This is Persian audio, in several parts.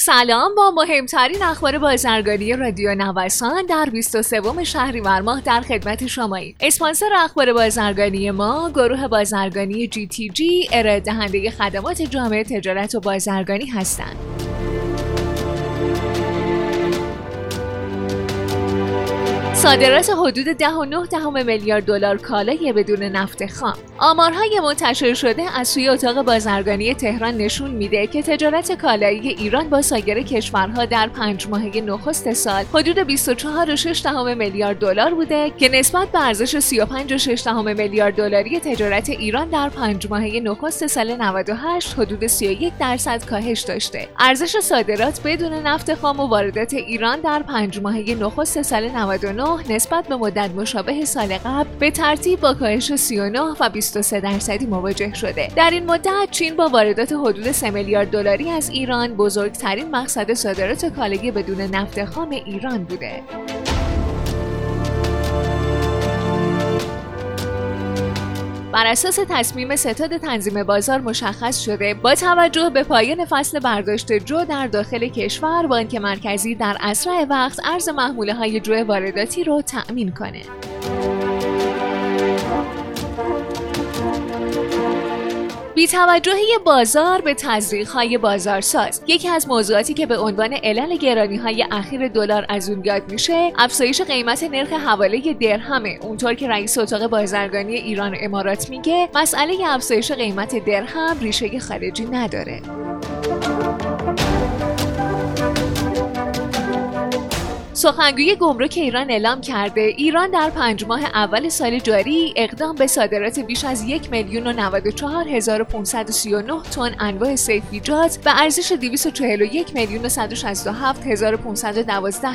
سلام با مهمترین اخبار بازرگانی رادیو نوسان در 23 شهریور ماه در خدمت شماییم. اسپانسر اخبار بازرگانی ما گروه بازرگانی جی تی جی ارائه دهنده خدمات جامعه تجارت و بازرگانی هستند. صادرات حدود 10.9 میلیارد دلار کالای بدون نفت خام آمارهای منتشر شده از سوی اتاق بازرگانی تهران نشون میده که تجارت کالایی ایران با سایر کشورها در پنج ماهه نخست سال حدود 24.6 میلیارد دلار بوده که نسبت به ارزش 35.6 میلیارد دلاری تجارت ایران در پنج ماهه نخست سال 98 حدود 31 درصد کاهش داشته. ارزش صادرات بدون نفت خام و واردات ایران در پنج ماهه نخست سال 99 نسبت به مدت مشابه سال قبل به ترتیب با کاهش 39 و 23 درصدی مواجه شده. در این مدت چین با واردات حدود 3 میلیارد دلاری از ایران بزرگترین مقصد صادرات کالایی بدون نفت خام ایران بوده. بر اساس تصمیم ستاد تنظیم بازار مشخص شده با توجه به پایان فصل برداشت جو در داخل کشور بانک مرکزی در اسرع وقت ارز محموله های جو وارداتی رو تأمین کنه. بیتوجهی بازار به تزریق های بازارساز. یکی از موضوعاتی که به عنوان علل گرانی های اخیر دلار از اون یاد میشه افزایش قیمت نرخ حواله درهمه. اونطور که رئیس اتاق بازرگانی ایران امارات میگه مسئله افزایش قیمت درهم ریشه خارجی نداره. سخنگوی گمرک ایران اعلام کرده. ایران در پنج ماه اول سال جاری اقدام به صادرات بیش از یک میلیون و 94 هزار تن انواع صیفیجات به ارزش 241 میلیون و 167 هزار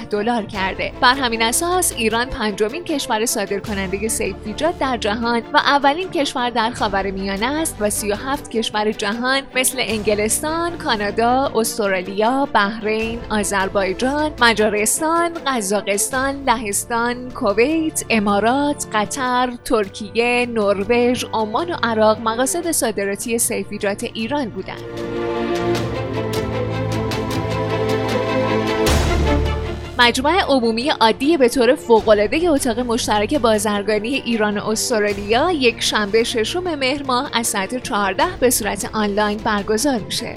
دلار کرده. بر همین اساس ایران پنجمین کشور صادر کننده صیفیجات در جهان و اولین کشور در خاورمیانه است و 37 کشور جهان مثل انگلستان، کانادا، استرالیا، بحرین، آذربایجان، مجارستان قزاقستان، لهستان، کویت، امارات، قطر، ترکیه، نروژ، عمان و عراق مقاصد صادراتی صیفیجات ایران بودند. مجمع عمومی عادی به طور فوق‌العاده اتاق مشترک بازرگانی ایران و استرالیا یک شنبه ششم مهر ماه از ساعت 14 به صورت آنلاین برگزار میشه.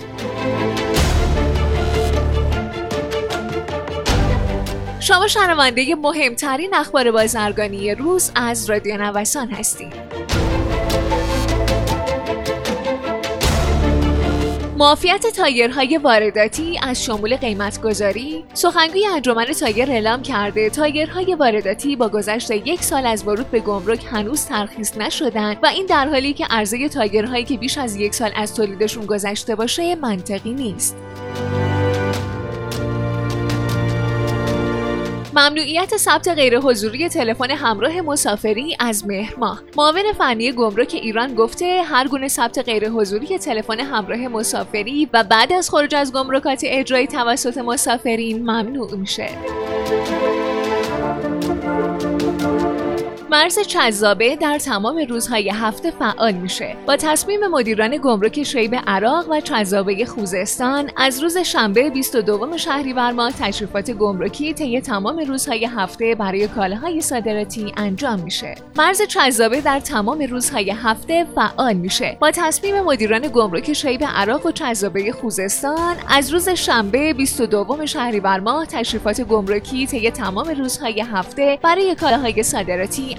شما شنونده مهمترین اخبار بازرگانی روز از رادیو نوسان هستید. معافیت تایرهای وارداتی از شمول قیمت گذاری سخنگوی انجمن تایر اعلام کرده تایرهای وارداتی با گذشت یک سال از ورود به گمرک هنوز ترخیص نشدند و این در حالی که عرضه تایرهایی که بیش از یک سال از تولیدشون گذشته باشه منطقی نیست. ممنوعیت ثبت غیرحضوری تلفن همراه مسافری از مهر ماه. معاون فنی گمرک ایران گفته هر گونه ثبت غیرحضوری تلفن همراه مسافری و بعد از خروج از گمرکات اجرایی توسط مسافرین ممنوع میشه. مرز چذابه در تمام روزهای هفته فعال میشه. با تصمیم مدیران گمرک شیب عراق و چذابه خوزستان از روز شنبه 22 شهریور ماه تشریفات گمرکی طی تمام روزهای هفته برای کالاهای صادراتی انجام میشه. مرز چذابه در تمام روزهای هفته فعال میشه. با تصمیم مدیران گمرک شیب عراق و چذابه خوزستان از روز شنبه 22 شهریور ماه تشریفات گمرکی طی تمام روزهای هفته برای کالاهای صادراتی